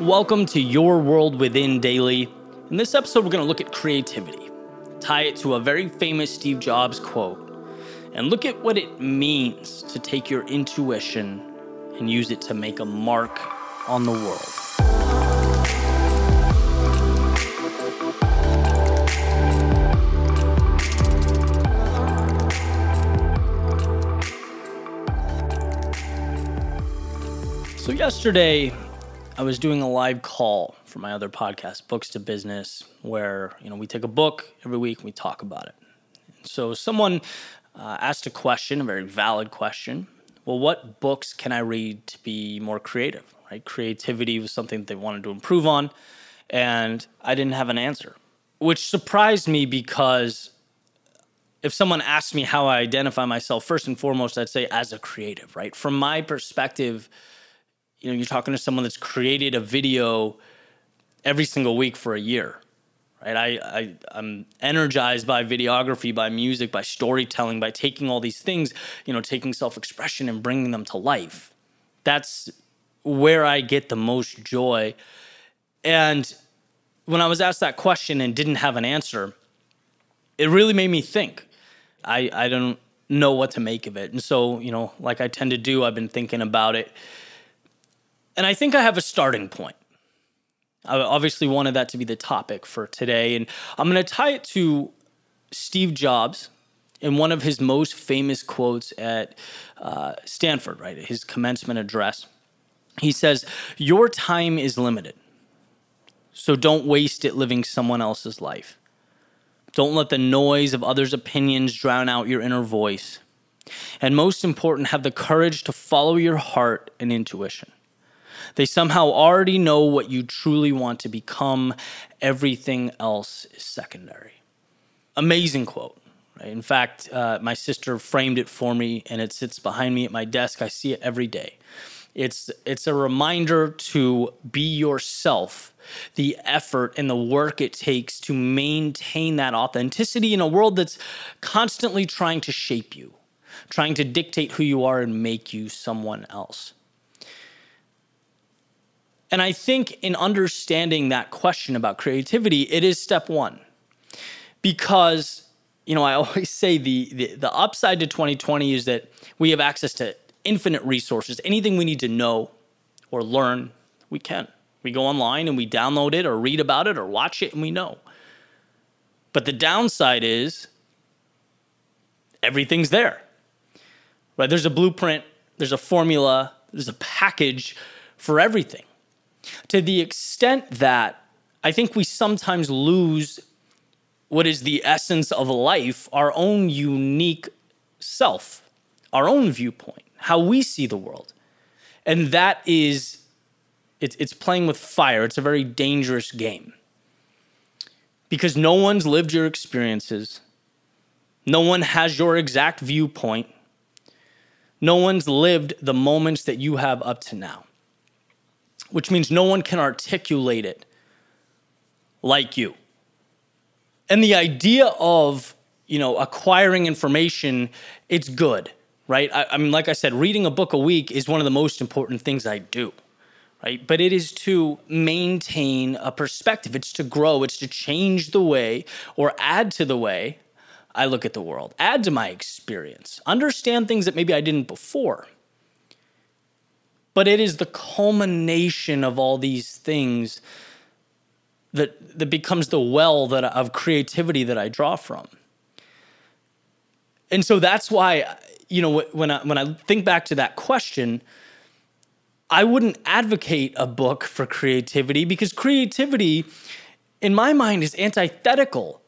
Welcome to Your World Within Daily. In this episode, we're going to look at creativity, tie it to a very famous Steve Jobs quote, and look at what it means to take your intuition and use it to make a mark on the world. So, yesterday, I was doing a live call for my other podcast, Books to Business, where you know we take a book every week and we talk about it. So someone uh, asked a question, a very valid question. Well, what books can I read to be more creative? Right, creativity was something they wanted to improve on, and I didn't have an answer, which surprised me because if someone asked me how I identify myself, first and foremost, I'd say as a creative. Right, from my perspective you know, you're talking to someone that's created a video every single week for a year, right? I, I I'm energized by videography, by music, by storytelling, by taking all these things, you know, taking self-expression and bringing them to life. That's where I get the most joy. And when I was asked that question and didn't have an answer, it really made me think. I I don't know what to make of it. And so, you know, like I tend to do, I've been thinking about it and I think I have a starting point. I obviously wanted that to be the topic for today. And I'm going to tie it to Steve Jobs in one of his most famous quotes at uh, Stanford, right? His commencement address. He says, Your time is limited. So don't waste it living someone else's life. Don't let the noise of others' opinions drown out your inner voice. And most important, have the courage to follow your heart and intuition. They somehow already know what you truly want to become. Everything else is secondary. Amazing quote. Right? In fact, uh, my sister framed it for me and it sits behind me at my desk. I see it every day. It's, it's a reminder to be yourself, the effort and the work it takes to maintain that authenticity in a world that's constantly trying to shape you, trying to dictate who you are and make you someone else. And I think in understanding that question about creativity, it is step one. Because, you know, I always say the, the, the upside to 2020 is that we have access to infinite resources. Anything we need to know or learn, we can. We go online and we download it or read about it or watch it and we know. But the downside is everything's there. Right? There's a blueprint, there's a formula, there's a package for everything to the extent that I think we sometimes lose what is the essence of life, our own unique self, our own viewpoint, how we see the world. And that is, it's, it's playing with fire. It's a very dangerous game because no one's lived your experiences, no one has your exact viewpoint, no one's lived the moments that you have up to now which means no one can articulate it like you. And the idea of, you know, acquiring information, it's good, right? I, I, mean, like I said, reading a book a week is one of the most important things I do, right? But it is to maintain a perspective, it's to grow, it's to change the way or add to the way I look at the world, add to my experience, understand things that maybe I didn't before but it is the culmination of all these things that that becomes the well that of creativity that I draw from. And so that's why you know when I when I think back to that question I wouldn't advocate a book for creativity because creativity in my mind is antithetical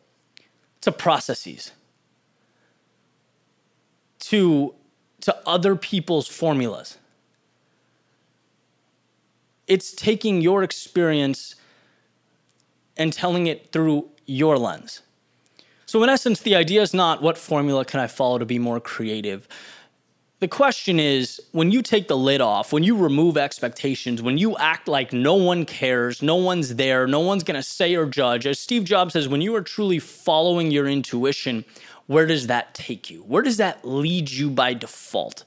to processes to to other people's formulas it's taking your experience and telling it through your lens. So, in essence, the idea is not what formula can I follow to be more creative. The question is when you take the lid off, when you remove expectations, when you act like no one cares, no one's there, no one's gonna say or judge, as Steve Jobs says, when you are truly following your intuition, where does that take you? Where does that lead you by default?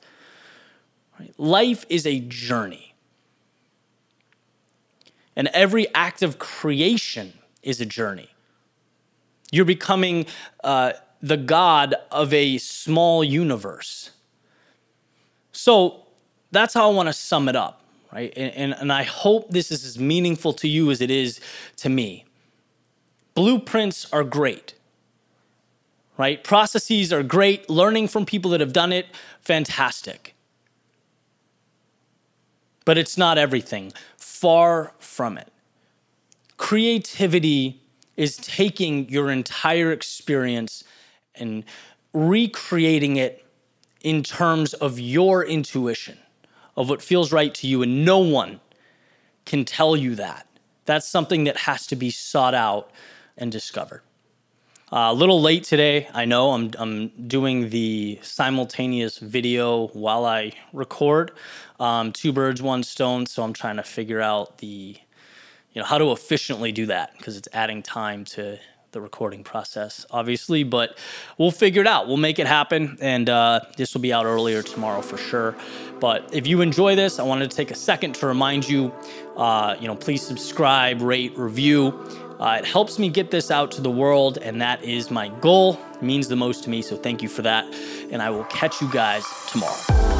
Life is a journey. And every act of creation is a journey. You're becoming uh, the God of a small universe. So that's how I want to sum it up, right? And, and, and I hope this is as meaningful to you as it is to me. Blueprints are great, right? Processes are great. Learning from people that have done it, fantastic. But it's not everything. Far from it. Creativity is taking your entire experience and recreating it in terms of your intuition, of what feels right to you. And no one can tell you that. That's something that has to be sought out and discovered. Uh, a little late today, I know. I'm, I'm doing the simultaneous video while I record. Um, two birds, one stone. So I'm trying to figure out the you know how to efficiently do that because it's adding time to the recording process obviously but we'll figure it out. We'll make it happen and uh, this will be out earlier tomorrow for sure. But if you enjoy this i wanted to take a second to remind you uh, you know please subscribe rate review. Uh, it helps me get this out to the world and that is my goal. It means the most to me so thank you for that and i will catch you guys tomorrow